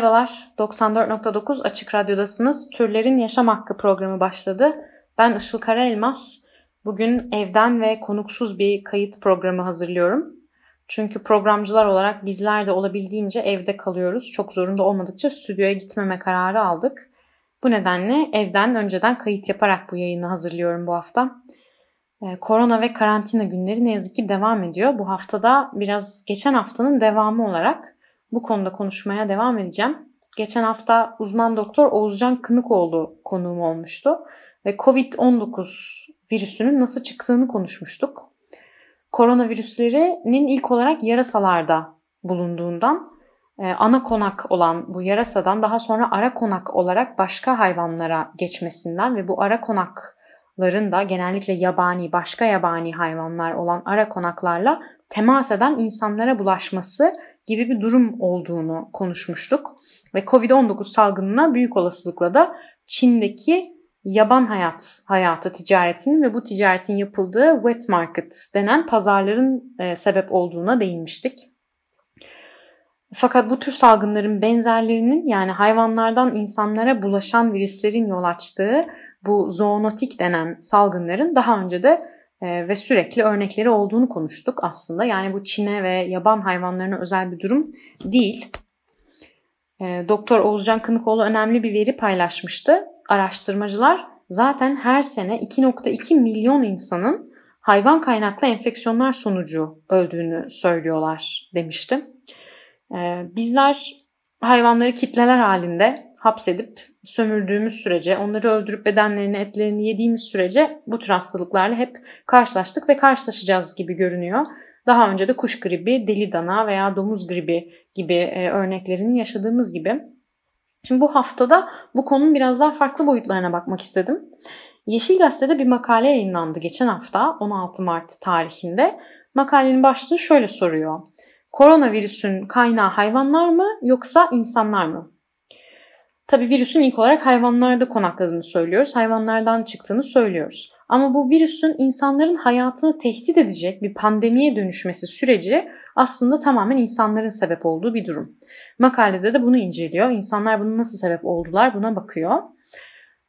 Merhabalar, 94.9 Açık Radyo'dasınız. Türlerin Yaşam Hakkı programı başladı. Ben Işıl Karaelmaz. Bugün evden ve konuksuz bir kayıt programı hazırlıyorum. Çünkü programcılar olarak bizler de olabildiğince evde kalıyoruz. Çok zorunda olmadıkça stüdyoya gitmeme kararı aldık. Bu nedenle evden önceden kayıt yaparak bu yayını hazırlıyorum bu hafta. Ee, Korona ve karantina günleri ne yazık ki devam ediyor. Bu haftada biraz geçen haftanın devamı olarak bu konuda konuşmaya devam edeceğim. Geçen hafta uzman doktor Oğuzcan Kınıkoğlu konuğum olmuştu ve COVID-19 virüsünün nasıl çıktığını konuşmuştuk. Koronavirüslerinin ilk olarak yarasalarda bulunduğundan e, ana konak olan bu yarasadan daha sonra ara konak olarak başka hayvanlara geçmesinden ve bu ara konakların da genellikle yabani, başka yabani hayvanlar olan ara konaklarla temas eden insanlara bulaşması gibi bir durum olduğunu konuşmuştuk. Ve Covid-19 salgınına büyük olasılıkla da Çin'deki yaban hayat hayatı ticaretinin ve bu ticaretin yapıldığı wet market denen pazarların e, sebep olduğuna değinmiştik. Fakat bu tür salgınların benzerlerinin yani hayvanlardan insanlara bulaşan virüslerin yol açtığı bu zoonotik denen salgınların daha önce de e, ve sürekli örnekleri olduğunu konuştuk aslında. Yani bu Çin'e ve yaban hayvanlarına özel bir durum değil. E, Doktor Oğuzcan Kınıkoğlu önemli bir veri paylaşmıştı. Araştırmacılar zaten her sene 2.2 milyon insanın hayvan kaynaklı enfeksiyonlar sonucu öldüğünü söylüyorlar demişti. E, bizler hayvanları kitleler halinde hapsedip sömürdüğümüz sürece, onları öldürüp bedenlerini, etlerini yediğimiz sürece bu tür hastalıklarla hep karşılaştık ve karşılaşacağız gibi görünüyor. Daha önce de kuş gribi, deli dana veya domuz gribi gibi e, örneklerini yaşadığımız gibi. Şimdi bu haftada bu konunun biraz daha farklı boyutlarına bakmak istedim. Yeşil Gazete'de bir makale yayınlandı geçen hafta 16 Mart tarihinde. Makalenin başlığı şöyle soruyor. Koronavirüsün kaynağı hayvanlar mı yoksa insanlar mı? Tabi virüsün ilk olarak hayvanlarda konakladığını söylüyoruz. Hayvanlardan çıktığını söylüyoruz. Ama bu virüsün insanların hayatını tehdit edecek bir pandemiye dönüşmesi süreci aslında tamamen insanların sebep olduğu bir durum. Makalede de bunu inceliyor. İnsanlar bunu nasıl sebep oldular buna bakıyor.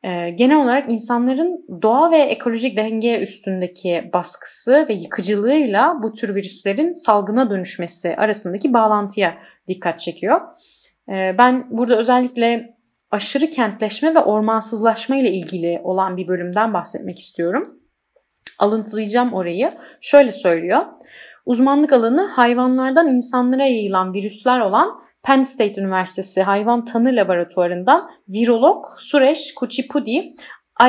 Ee, genel olarak insanların doğa ve ekolojik denge üstündeki baskısı ve yıkıcılığıyla bu tür virüslerin salgına dönüşmesi arasındaki bağlantıya dikkat çekiyor. Ee, ben burada özellikle aşırı kentleşme ve ormansızlaşma ile ilgili olan bir bölümden bahsetmek istiyorum. Alıntılayacağım orayı. Şöyle söylüyor. Uzmanlık alanı hayvanlardan insanlara yayılan virüsler olan Penn State Üniversitesi Hayvan Tanı Laboratuvarı'ndan virolog Suresh Kuchipudi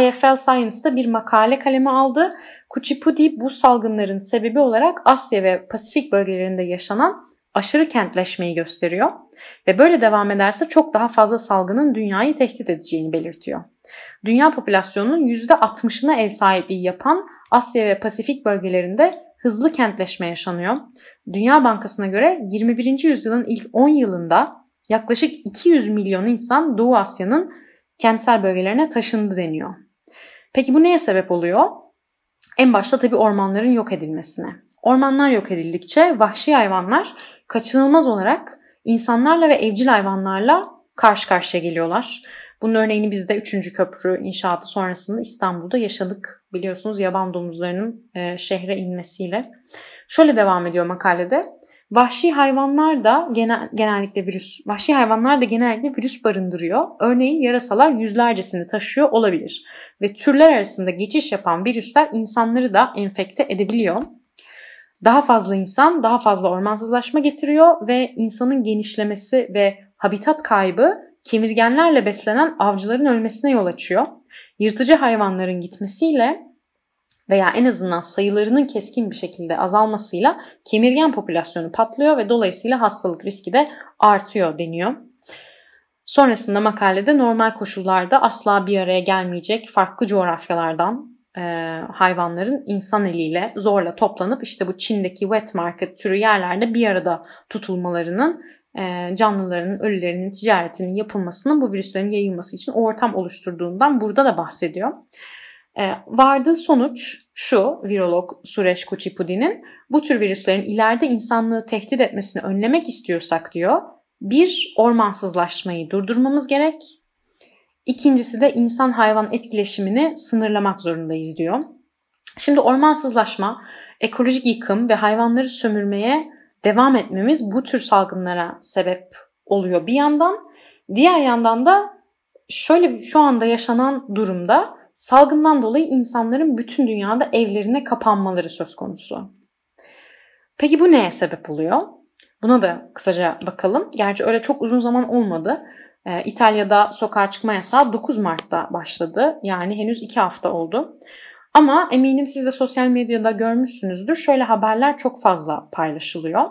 IFL Science'da bir makale kaleme aldı. Kuchipudi bu salgınların sebebi olarak Asya ve Pasifik bölgelerinde yaşanan aşırı kentleşmeyi gösteriyor ve böyle devam ederse çok daha fazla salgının dünyayı tehdit edeceğini belirtiyor. Dünya popülasyonunun %60'ına ev sahipliği yapan Asya ve Pasifik bölgelerinde hızlı kentleşme yaşanıyor. Dünya Bankası'na göre 21. yüzyılın ilk 10 yılında yaklaşık 200 milyon insan Doğu Asya'nın kentsel bölgelerine taşındı deniyor. Peki bu neye sebep oluyor? En başta tabii ormanların yok edilmesine. Ormanlar yok edildikçe vahşi hayvanlar kaçınılmaz olarak insanlarla ve evcil hayvanlarla karşı karşıya geliyorlar. Bunun örneğini biz de 3. köprü inşaatı sonrasında İstanbul'da yaşadık. Biliyorsunuz yaban domuzlarının e, şehre inmesiyle. Şöyle devam ediyor makalede. Vahşi hayvanlar da genel, genellikle virüs, vahşi hayvanlar da genellikle virüs barındırıyor. Örneğin yarasalar yüzlercesini taşıyor olabilir. Ve türler arasında geçiş yapan virüsler insanları da enfekte edebiliyor. Daha fazla insan daha fazla ormansızlaşma getiriyor ve insanın genişlemesi ve habitat kaybı kemirgenlerle beslenen avcıların ölmesine yol açıyor. Yırtıcı hayvanların gitmesiyle veya en azından sayılarının keskin bir şekilde azalmasıyla kemirgen popülasyonu patlıyor ve dolayısıyla hastalık riski de artıyor deniyor. Sonrasında makalede normal koşullarda asla bir araya gelmeyecek farklı coğrafyalardan e, hayvanların insan eliyle zorla toplanıp işte bu Çin'deki wet market türü yerlerde bir arada tutulmalarının e, canlıların ölülerinin ticaretinin yapılmasının bu virüslerin yayılması için ortam oluşturduğundan burada da bahsediyor. E, vardığı sonuç şu virolog Suresh Kuchipudi'nin bu tür virüslerin ileride insanlığı tehdit etmesini önlemek istiyorsak diyor bir ormansızlaşmayı durdurmamız gerek. İkincisi de insan hayvan etkileşimini sınırlamak zorundayız diyor. Şimdi ormansızlaşma, ekolojik yıkım ve hayvanları sömürmeye devam etmemiz bu tür salgınlara sebep oluyor bir yandan. Diğer yandan da şöyle şu anda yaşanan durumda salgından dolayı insanların bütün dünyada evlerine kapanmaları söz konusu. Peki bu neye sebep oluyor? Buna da kısaca bakalım. Gerçi öyle çok uzun zaman olmadı. Ee, İtalya'da sokağa çıkma yasağı 9 Mart'ta başladı. Yani henüz 2 hafta oldu. Ama eminim siz de sosyal medyada görmüşsünüzdür. Şöyle haberler çok fazla paylaşılıyor.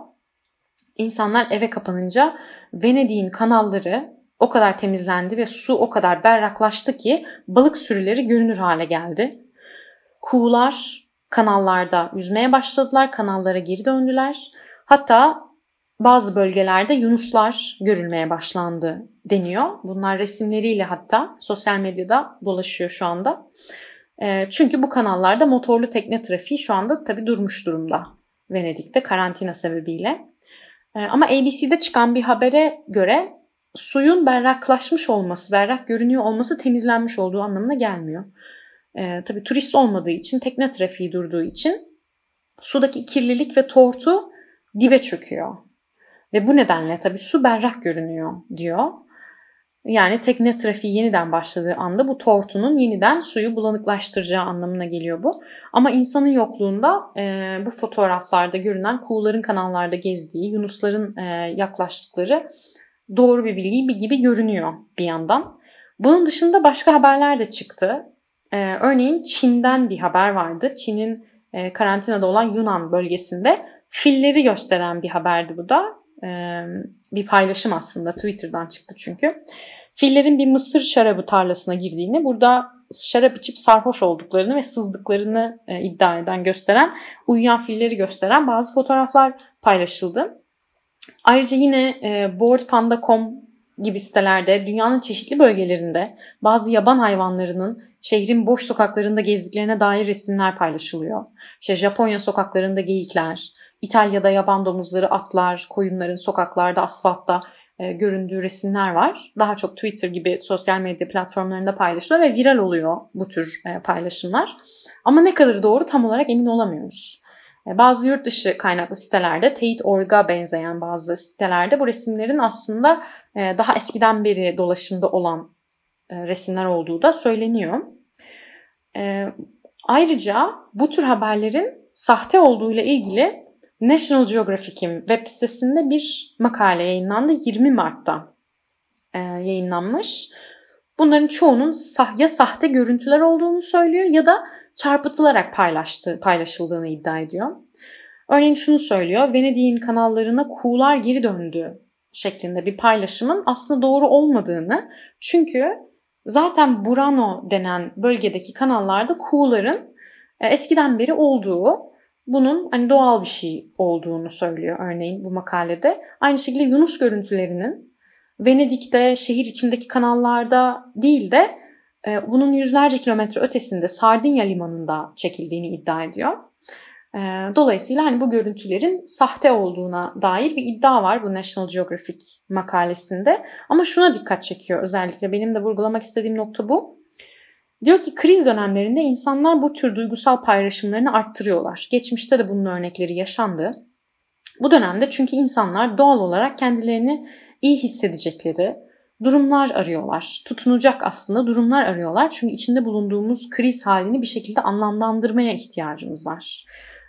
İnsanlar eve kapanınca Venedik'in kanalları o kadar temizlendi ve su o kadar berraklaştı ki balık sürüleri görünür hale geldi. Kuğular kanallarda yüzmeye başladılar, kanallara geri döndüler. Hatta bazı bölgelerde yunuslar görülmeye başlandı deniyor. Bunlar resimleriyle hatta sosyal medyada dolaşıyor şu anda. Ee, çünkü bu kanallarda motorlu tekne trafiği şu anda tabii durmuş durumda Venedik'te karantina sebebiyle. Ee, ama ABC'de çıkan bir habere göre suyun berraklaşmış olması, berrak görünüyor olması temizlenmiş olduğu anlamına gelmiyor. Ee, tabii turist olmadığı için, tekne trafiği durduğu için sudaki kirlilik ve tortu dibe çöküyor. Ve bu nedenle tabii su berrak görünüyor diyor. Yani tekne trafiği yeniden başladığı anda bu tortunun yeniden suyu bulanıklaştıracağı anlamına geliyor bu. Ama insanın yokluğunda e, bu fotoğraflarda görünen kuğuların kanallarda gezdiği, yunusların e, yaklaştıkları doğru bir bilgi gibi görünüyor bir yandan. Bunun dışında başka haberler de çıktı. E, örneğin Çin'den bir haber vardı. Çin'in e, karantinada olan Yunan bölgesinde filleri gösteren bir haberdi bu da bir paylaşım aslında Twitter'dan çıktı çünkü. Fillerin bir mısır şarabı tarlasına girdiğini, burada şarap içip sarhoş olduklarını ve sızdıklarını iddia eden, gösteren, uyuyan filleri gösteren bazı fotoğraflar paylaşıldı. Ayrıca yine boardpanda.com gibi sitelerde dünyanın çeşitli bölgelerinde bazı yaban hayvanlarının şehrin boş sokaklarında gezdiklerine dair resimler paylaşılıyor. İşte Japonya sokaklarında geyikler, İtalya'da yaban domuzları, atlar, koyunların sokaklarda, asfaltta e, göründüğü resimler var. Daha çok Twitter gibi sosyal medya platformlarında paylaşılıyor ve viral oluyor bu tür e, paylaşımlar. Ama ne kadar doğru tam olarak emin olamıyoruz. E, bazı yurt dışı kaynaklı sitelerde, Tate.org'a benzeyen bazı sitelerde bu resimlerin aslında e, daha eskiden beri dolaşımda olan e, resimler olduğu da söyleniyor. Ayrıca bu tür haberlerin sahte olduğuyla ilgili National Geographic'in web sitesinde bir makale yayınlandı 20 Mart'ta e, yayınlanmış. Bunların çoğunun sah ya sahte görüntüler olduğunu söylüyor ya da çarpıtılarak paylaştı, paylaşıldığını iddia ediyor. Örneğin şunu söylüyor. Venedik'in kanallarına kuğular geri döndü şeklinde bir paylaşımın aslında doğru olmadığını çünkü zaten Burano denen bölgedeki kanallarda kuğuların e, eskiden beri olduğu bunun hani doğal bir şey olduğunu söylüyor örneğin bu makalede. Aynı şekilde Yunus görüntülerinin Venedik'te şehir içindeki kanallarda değil de e, bunun yüzlerce kilometre ötesinde Sardinya limanında çekildiğini iddia ediyor. E, dolayısıyla hani bu görüntülerin sahte olduğuna dair bir iddia var bu National Geographic makalesinde. Ama şuna dikkat çekiyor özellikle benim de vurgulamak istediğim nokta bu. Diyor ki kriz dönemlerinde insanlar bu tür duygusal paylaşımlarını arttırıyorlar. Geçmişte de bunun örnekleri yaşandı. Bu dönemde çünkü insanlar doğal olarak kendilerini iyi hissedecekleri durumlar arıyorlar. Tutunacak aslında durumlar arıyorlar. Çünkü içinde bulunduğumuz kriz halini bir şekilde anlamlandırmaya ihtiyacımız var.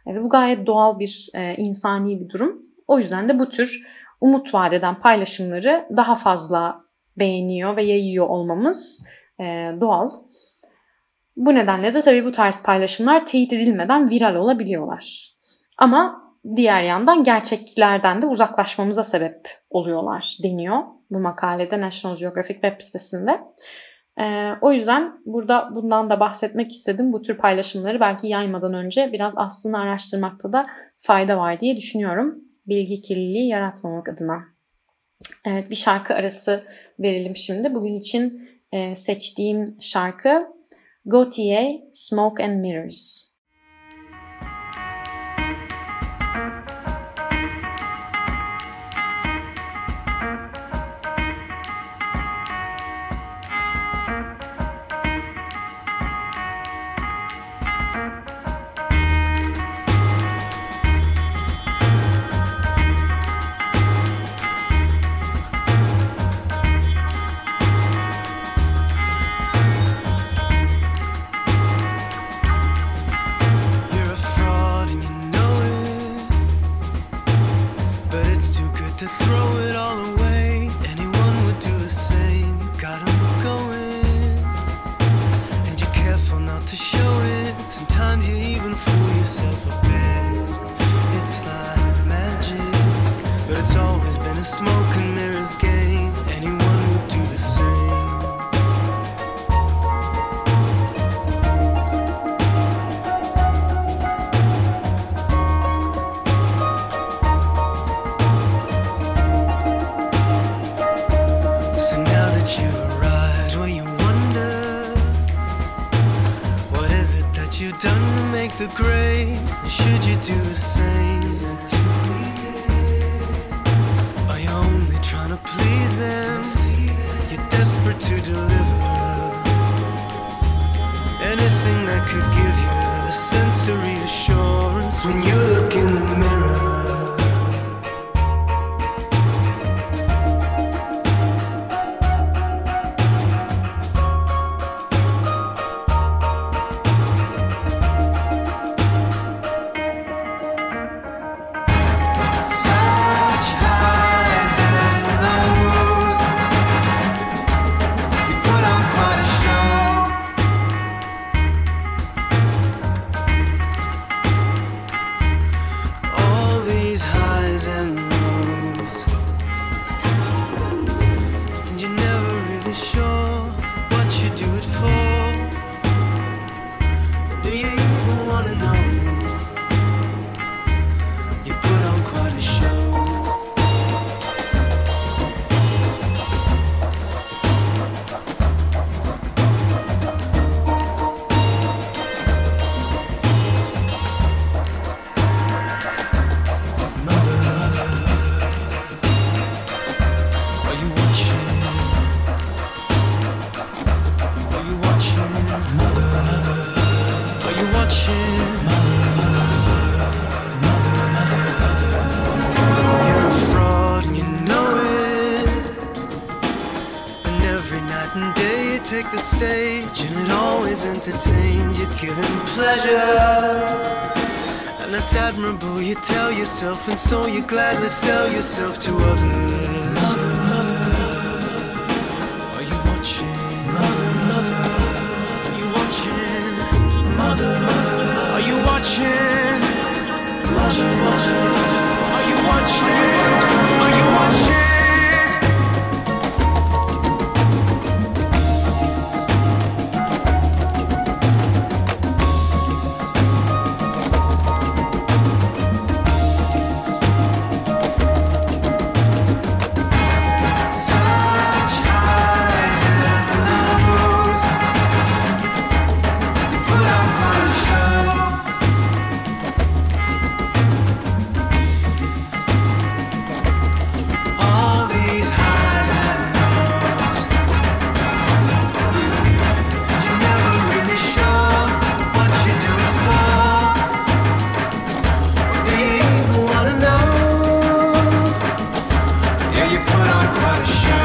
Ve bu gayet doğal bir e, insani bir durum. O yüzden de bu tür umut vadeden paylaşımları daha fazla beğeniyor ve yayıyor olmamız e, doğal. Bu nedenle de tabii bu tarz paylaşımlar teyit edilmeden viral olabiliyorlar. Ama diğer yandan gerçeklerden de uzaklaşmamıza sebep oluyorlar deniyor bu makalede National Geographic web sitesinde. Ee, o yüzden burada bundan da bahsetmek istedim. Bu tür paylaşımları belki yaymadan önce biraz aslında araştırmakta da fayda var diye düşünüyorum. Bilgi kirliliği yaratmamak adına. Evet bir şarkı arası verelim şimdi. Bugün için e, seçtiğim şarkı Gautier Smoke and Mirrors. Yourself, and so you gladly sell yourself to others. quite a shame.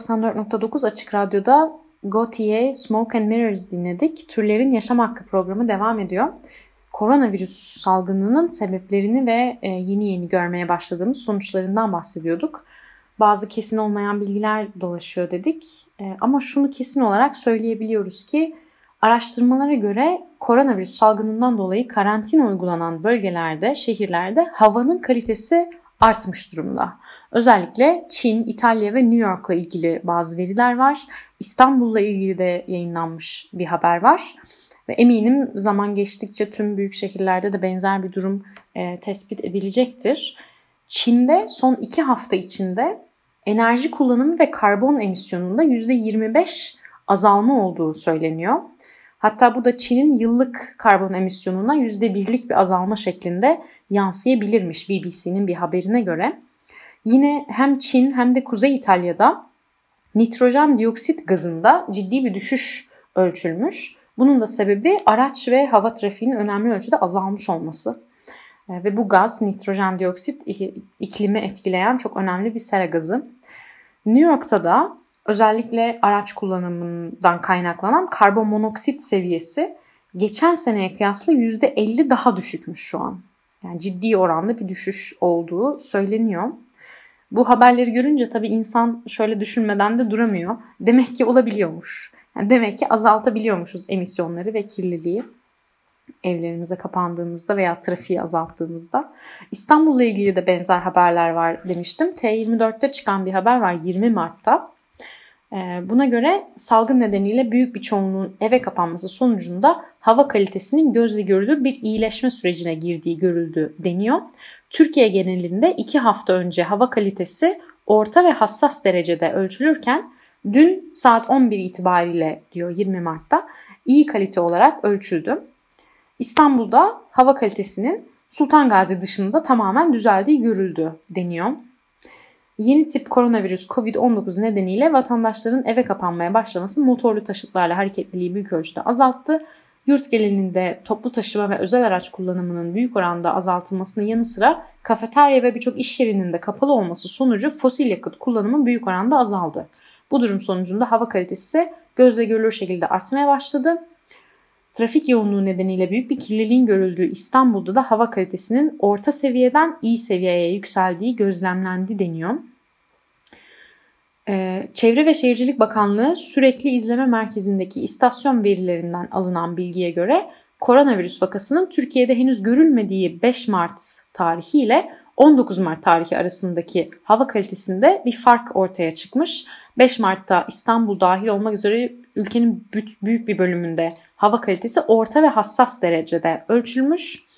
94.9 Açık Radyo'da Gautier Smoke and Mirrors dinledik. Türlerin Yaşam Hakkı programı devam ediyor. Koronavirüs salgınının sebeplerini ve e, yeni yeni görmeye başladığımız sonuçlarından bahsediyorduk. Bazı kesin olmayan bilgiler dolaşıyor dedik. E, ama şunu kesin olarak söyleyebiliyoruz ki araştırmalara göre koronavirüs salgınından dolayı karantina uygulanan bölgelerde, şehirlerde havanın kalitesi artmış durumda. Özellikle Çin, İtalya ve New York'la ilgili bazı veriler var. İstanbul'la ilgili de yayınlanmış bir haber var. Ve eminim zaman geçtikçe tüm büyük şehirlerde de benzer bir durum e, tespit edilecektir. Çin'de son iki hafta içinde enerji kullanımı ve karbon emisyonunda %25 azalma olduğu söyleniyor. Hatta bu da Çin'in yıllık karbon emisyonuna %1'lik bir azalma şeklinde yansıyabilirmiş BBC'nin bir haberine göre. Yine hem Çin hem de Kuzey İtalya'da nitrojen dioksit gazında ciddi bir düşüş ölçülmüş. Bunun da sebebi araç ve hava trafiğinin önemli ölçüde azalmış olması. E, ve bu gaz nitrojen dioksit iklimi etkileyen çok önemli bir sera gazı. New York'ta da özellikle araç kullanımından kaynaklanan karbon monoksit seviyesi geçen seneye kıyasla %50 daha düşükmüş şu an. Yani ciddi oranda bir düşüş olduğu söyleniyor. Bu haberleri görünce tabii insan şöyle düşünmeden de duramıyor. Demek ki olabiliyormuş. Yani demek ki azaltabiliyormuşuz emisyonları ve kirliliği evlerimize kapandığımızda veya trafiği azalttığımızda. İstanbul'la ilgili de benzer haberler var demiştim. T24'te çıkan bir haber var 20 Mart'ta. Ee, buna göre salgın nedeniyle büyük bir çoğunluğun eve kapanması sonucunda hava kalitesinin gözle görülür bir iyileşme sürecine girdiği görüldü deniyor. Türkiye genelinde iki hafta önce hava kalitesi orta ve hassas derecede ölçülürken dün saat 11 itibariyle diyor 20 Mart'ta iyi kalite olarak ölçüldü. İstanbul'da hava kalitesinin Sultan Gazi dışında tamamen düzeldiği görüldü deniyor. Yeni tip koronavirüs COVID-19 nedeniyle vatandaşların eve kapanmaya başlaması motorlu taşıtlarla hareketliliği büyük ölçüde azalttı. Yurt genelinde toplu taşıma ve özel araç kullanımının büyük oranda azaltılmasının yanı sıra kafeterya ve birçok iş yerinin de kapalı olması sonucu fosil yakıt kullanımı büyük oranda azaldı. Bu durum sonucunda hava kalitesi ise gözle görülür şekilde artmaya başladı. Trafik yoğunluğu nedeniyle büyük bir kirliliğin görüldüğü İstanbul'da da hava kalitesinin orta seviyeden iyi seviyeye yükseldiği gözlemlendi deniyor. Ee, Çevre ve Şehircilik Bakanlığı sürekli izleme merkezindeki istasyon verilerinden alınan bilgiye göre koronavirüs vakasının Türkiye'de henüz görülmediği 5 Mart tarihi ile 19 Mart tarihi arasındaki hava kalitesinde bir fark ortaya çıkmış. 5 Mart'ta İstanbul dahil olmak üzere ülkenin büyük bir bölümünde hava kalitesi orta ve hassas derecede ölçülmüş.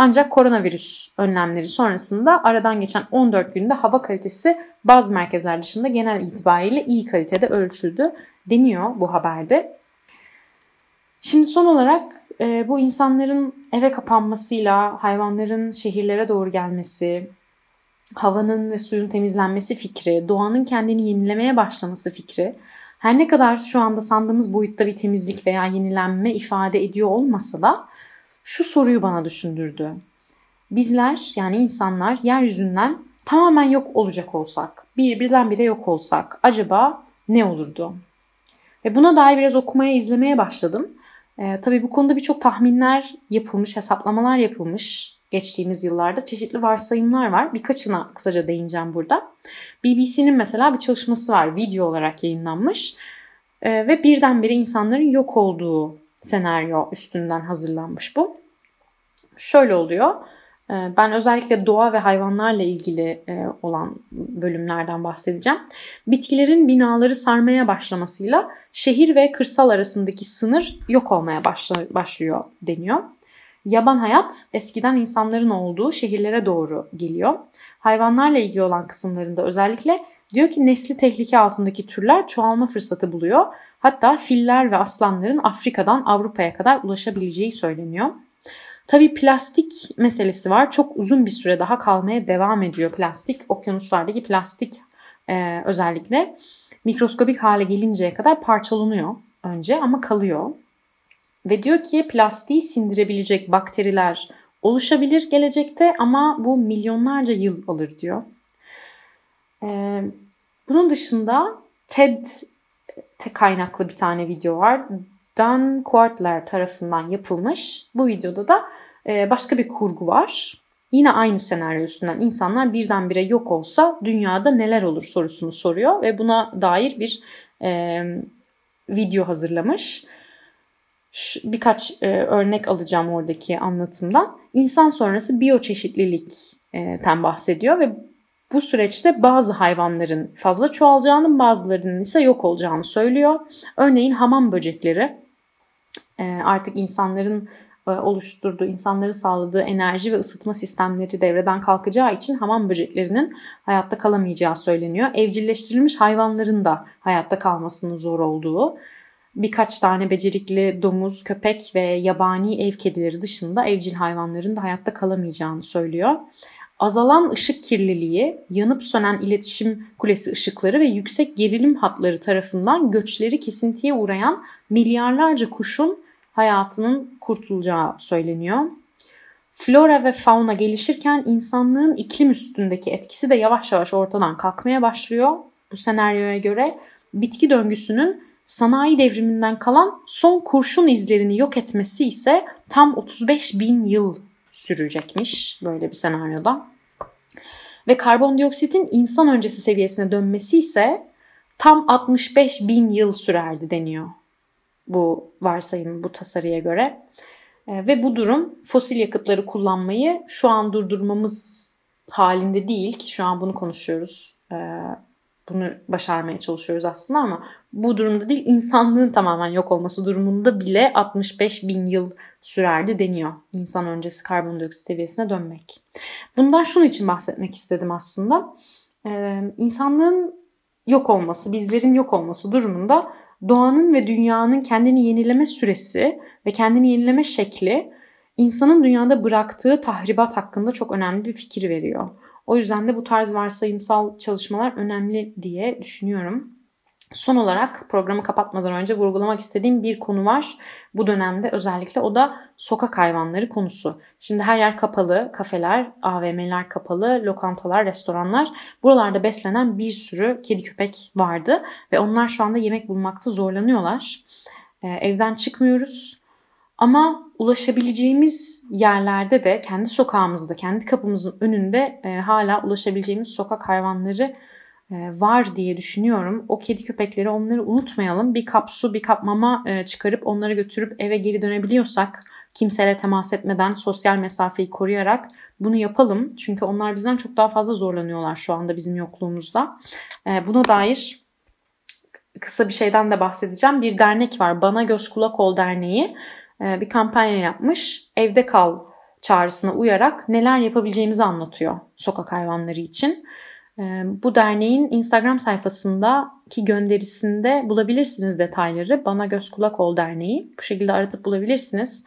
Ancak koronavirüs önlemleri sonrasında aradan geçen 14 günde hava kalitesi bazı merkezler dışında genel itibariyle iyi kalitede ölçüldü deniyor bu haberde. Şimdi son olarak e, bu insanların eve kapanmasıyla hayvanların şehirlere doğru gelmesi, havanın ve suyun temizlenmesi fikri, doğanın kendini yenilemeye başlaması fikri her ne kadar şu anda sandığımız boyutta bir temizlik veya yenilenme ifade ediyor olmasa da şu soruyu bana düşündürdü. Bizler yani insanlar yeryüzünden tamamen yok olacak olsak, bir birdenbire yok olsak acaba ne olurdu? Ve buna dair biraz okumaya, izlemeye başladım. Ee, tabii bu konuda birçok tahminler yapılmış, hesaplamalar yapılmış geçtiğimiz yıllarda. Çeşitli varsayımlar var. Birkaçına kısaca değineceğim burada. BBC'nin mesela bir çalışması var. Video olarak yayınlanmış. Ee, ve birdenbire insanların yok olduğu senaryo üstünden hazırlanmış bu. Şöyle oluyor. Ee, ben özellikle doğa ve hayvanlarla ilgili e, olan bölümlerden bahsedeceğim. Bitkilerin binaları sarmaya başlamasıyla şehir ve kırsal arasındaki sınır yok olmaya başlıyor deniyor. Yaban hayat eskiden insanların olduğu şehirlere doğru geliyor. Hayvanlarla ilgili olan kısımlarında özellikle diyor ki nesli tehlike altındaki türler çoğalma fırsatı buluyor. Hatta filler ve aslanların Afrika'dan Avrupa'ya kadar ulaşabileceği söyleniyor. Tabii plastik meselesi var. Çok uzun bir süre daha kalmaya devam ediyor plastik. Okyanuslardaki plastik e, özellikle mikroskobik hale gelinceye kadar parçalanıyor önce ama kalıyor. Ve diyor ki plastiği sindirebilecek bakteriler oluşabilir gelecekte ama bu milyonlarca yıl alır diyor. Ee, bunun dışında TED kaynaklı bir tane video var. Dan Quartler tarafından yapılmış. Bu videoda da e, başka bir kurgu var. Yine aynı senaryo üstünden insanlar birdenbire yok olsa dünyada neler olur sorusunu soruyor ve buna dair bir e, video hazırlamış. Şu, birkaç e, örnek alacağım oradaki anlatımdan. İnsan sonrası biyoçeşitlilikten bahsediyor ve bu süreçte bazı hayvanların fazla çoğalacağını bazılarının ise yok olacağını söylüyor. Örneğin hamam böcekleri artık insanların oluşturduğu, insanları sağladığı enerji ve ısıtma sistemleri devreden kalkacağı için hamam böceklerinin hayatta kalamayacağı söyleniyor. Evcilleştirilmiş hayvanların da hayatta kalmasının zor olduğu, birkaç tane becerikli domuz, köpek ve yabani ev kedileri dışında evcil hayvanların da hayatta kalamayacağını söylüyor. Azalan ışık kirliliği, yanıp sönen iletişim kulesi ışıkları ve yüksek gerilim hatları tarafından göçleri kesintiye uğrayan milyarlarca kuşun hayatının kurtulacağı söyleniyor. Flora ve fauna gelişirken insanlığın iklim üstündeki etkisi de yavaş yavaş ortadan kalkmaya başlıyor. Bu senaryoya göre bitki döngüsünün sanayi devriminden kalan son kurşun izlerini yok etmesi ise tam 35 bin yıl sürecekmiş böyle bir senaryoda. Ve karbondioksitin insan öncesi seviyesine dönmesi ise tam 65 bin yıl sürerdi deniyor bu varsayım, bu tasarıya göre. E, ve bu durum fosil yakıtları kullanmayı şu an durdurmamız halinde değil ki şu an bunu konuşuyoruz. E, bunu başarmaya çalışıyoruz aslında ama bu durumda değil insanlığın tamamen yok olması durumunda bile 65 bin yıl sürerdi deniyor. İnsan öncesi karbondioksit seviyesine dönmek. Bundan şunun için bahsetmek istedim aslında. Ee, insanlığın yok olması, bizlerin yok olması durumunda doğanın ve dünyanın kendini yenileme süresi ve kendini yenileme şekli insanın dünyada bıraktığı tahribat hakkında çok önemli bir fikir veriyor. O yüzden de bu tarz varsayımsal çalışmalar önemli diye düşünüyorum. Son olarak programı kapatmadan önce vurgulamak istediğim bir konu var. Bu dönemde özellikle o da sokak hayvanları konusu. Şimdi her yer kapalı, kafeler, AVM'ler kapalı, lokantalar, restoranlar. Buralarda beslenen bir sürü kedi köpek vardı ve onlar şu anda yemek bulmakta zorlanıyorlar. Ee, evden çıkmıyoruz. Ama ulaşabileceğimiz yerlerde de kendi sokağımızda, kendi kapımızın önünde e, hala ulaşabileceğimiz sokak hayvanları var diye düşünüyorum. O kedi köpekleri onları unutmayalım. Bir kap su, bir kap mama e, çıkarıp onları götürüp eve geri dönebiliyorsak kimseyle temas etmeden sosyal mesafeyi koruyarak bunu yapalım. Çünkü onlar bizden çok daha fazla zorlanıyorlar şu anda bizim yokluğumuzda. E, buna dair kısa bir şeyden de bahsedeceğim. Bir dernek var. Bana Göz Kulak Ol Derneği bir kampanya yapmış. Evde kal çağrısına uyarak neler yapabileceğimizi anlatıyor sokak hayvanları için. Bu derneğin Instagram sayfasındaki gönderisinde bulabilirsiniz detayları. Bana Göz Kulak Ol Derneği. Bu şekilde aratıp bulabilirsiniz.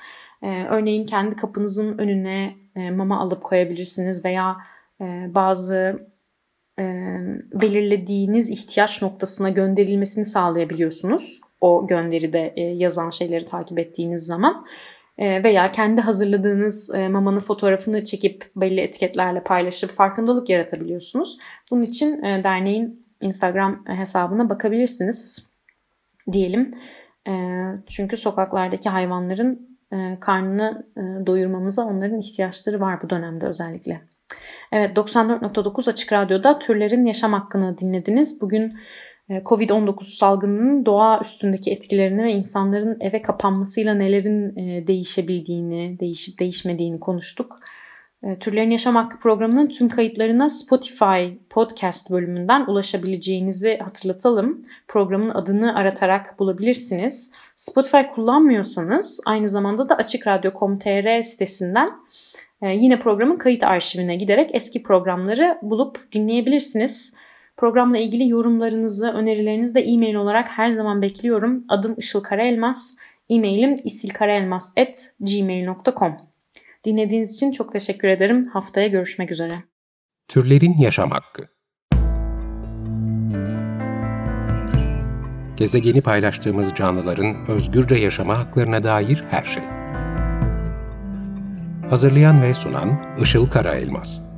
Örneğin kendi kapınızın önüne mama alıp koyabilirsiniz veya bazı belirlediğiniz ihtiyaç noktasına gönderilmesini sağlayabiliyorsunuz. O gönderide yazan şeyleri takip ettiğiniz zaman. E, veya kendi hazırladığınız e, mamanın fotoğrafını çekip belli etiketlerle paylaşıp farkındalık yaratabiliyorsunuz. Bunun için e, derneğin Instagram hesabına bakabilirsiniz diyelim. Çünkü sokaklardaki hayvanların karnını doyurmamıza onların ihtiyaçları var bu dönemde özellikle. Evet 94.9 Açık Radyo'da türlerin yaşam hakkını dinlediniz. Bugün ee, Covid-19 salgınının doğa üstündeki etkilerini ve insanların eve kapanmasıyla nelerin e, değişebildiğini, değişip değişmediğini konuştuk. Ee, Türlerin Yaşam Hakkı programının tüm kayıtlarına Spotify podcast bölümünden ulaşabileceğinizi hatırlatalım. Programın adını aratarak bulabilirsiniz. Spotify kullanmıyorsanız aynı zamanda da açıkradyo.com.tr sitesinden e, yine programın kayıt arşivine giderek eski programları bulup dinleyebilirsiniz. Programla ilgili yorumlarınızı, önerilerinizi de e-mail olarak her zaman bekliyorum. Adım Işıl Karaelmaz. E-mailim isilkaraelmaz.gmail.com Dinlediğiniz için çok teşekkür ederim. Haftaya görüşmek üzere. Türlerin Yaşam Hakkı Gezegeni paylaştığımız canlıların özgürce yaşama haklarına dair her şey. Hazırlayan ve sunan Işıl Karaelmaz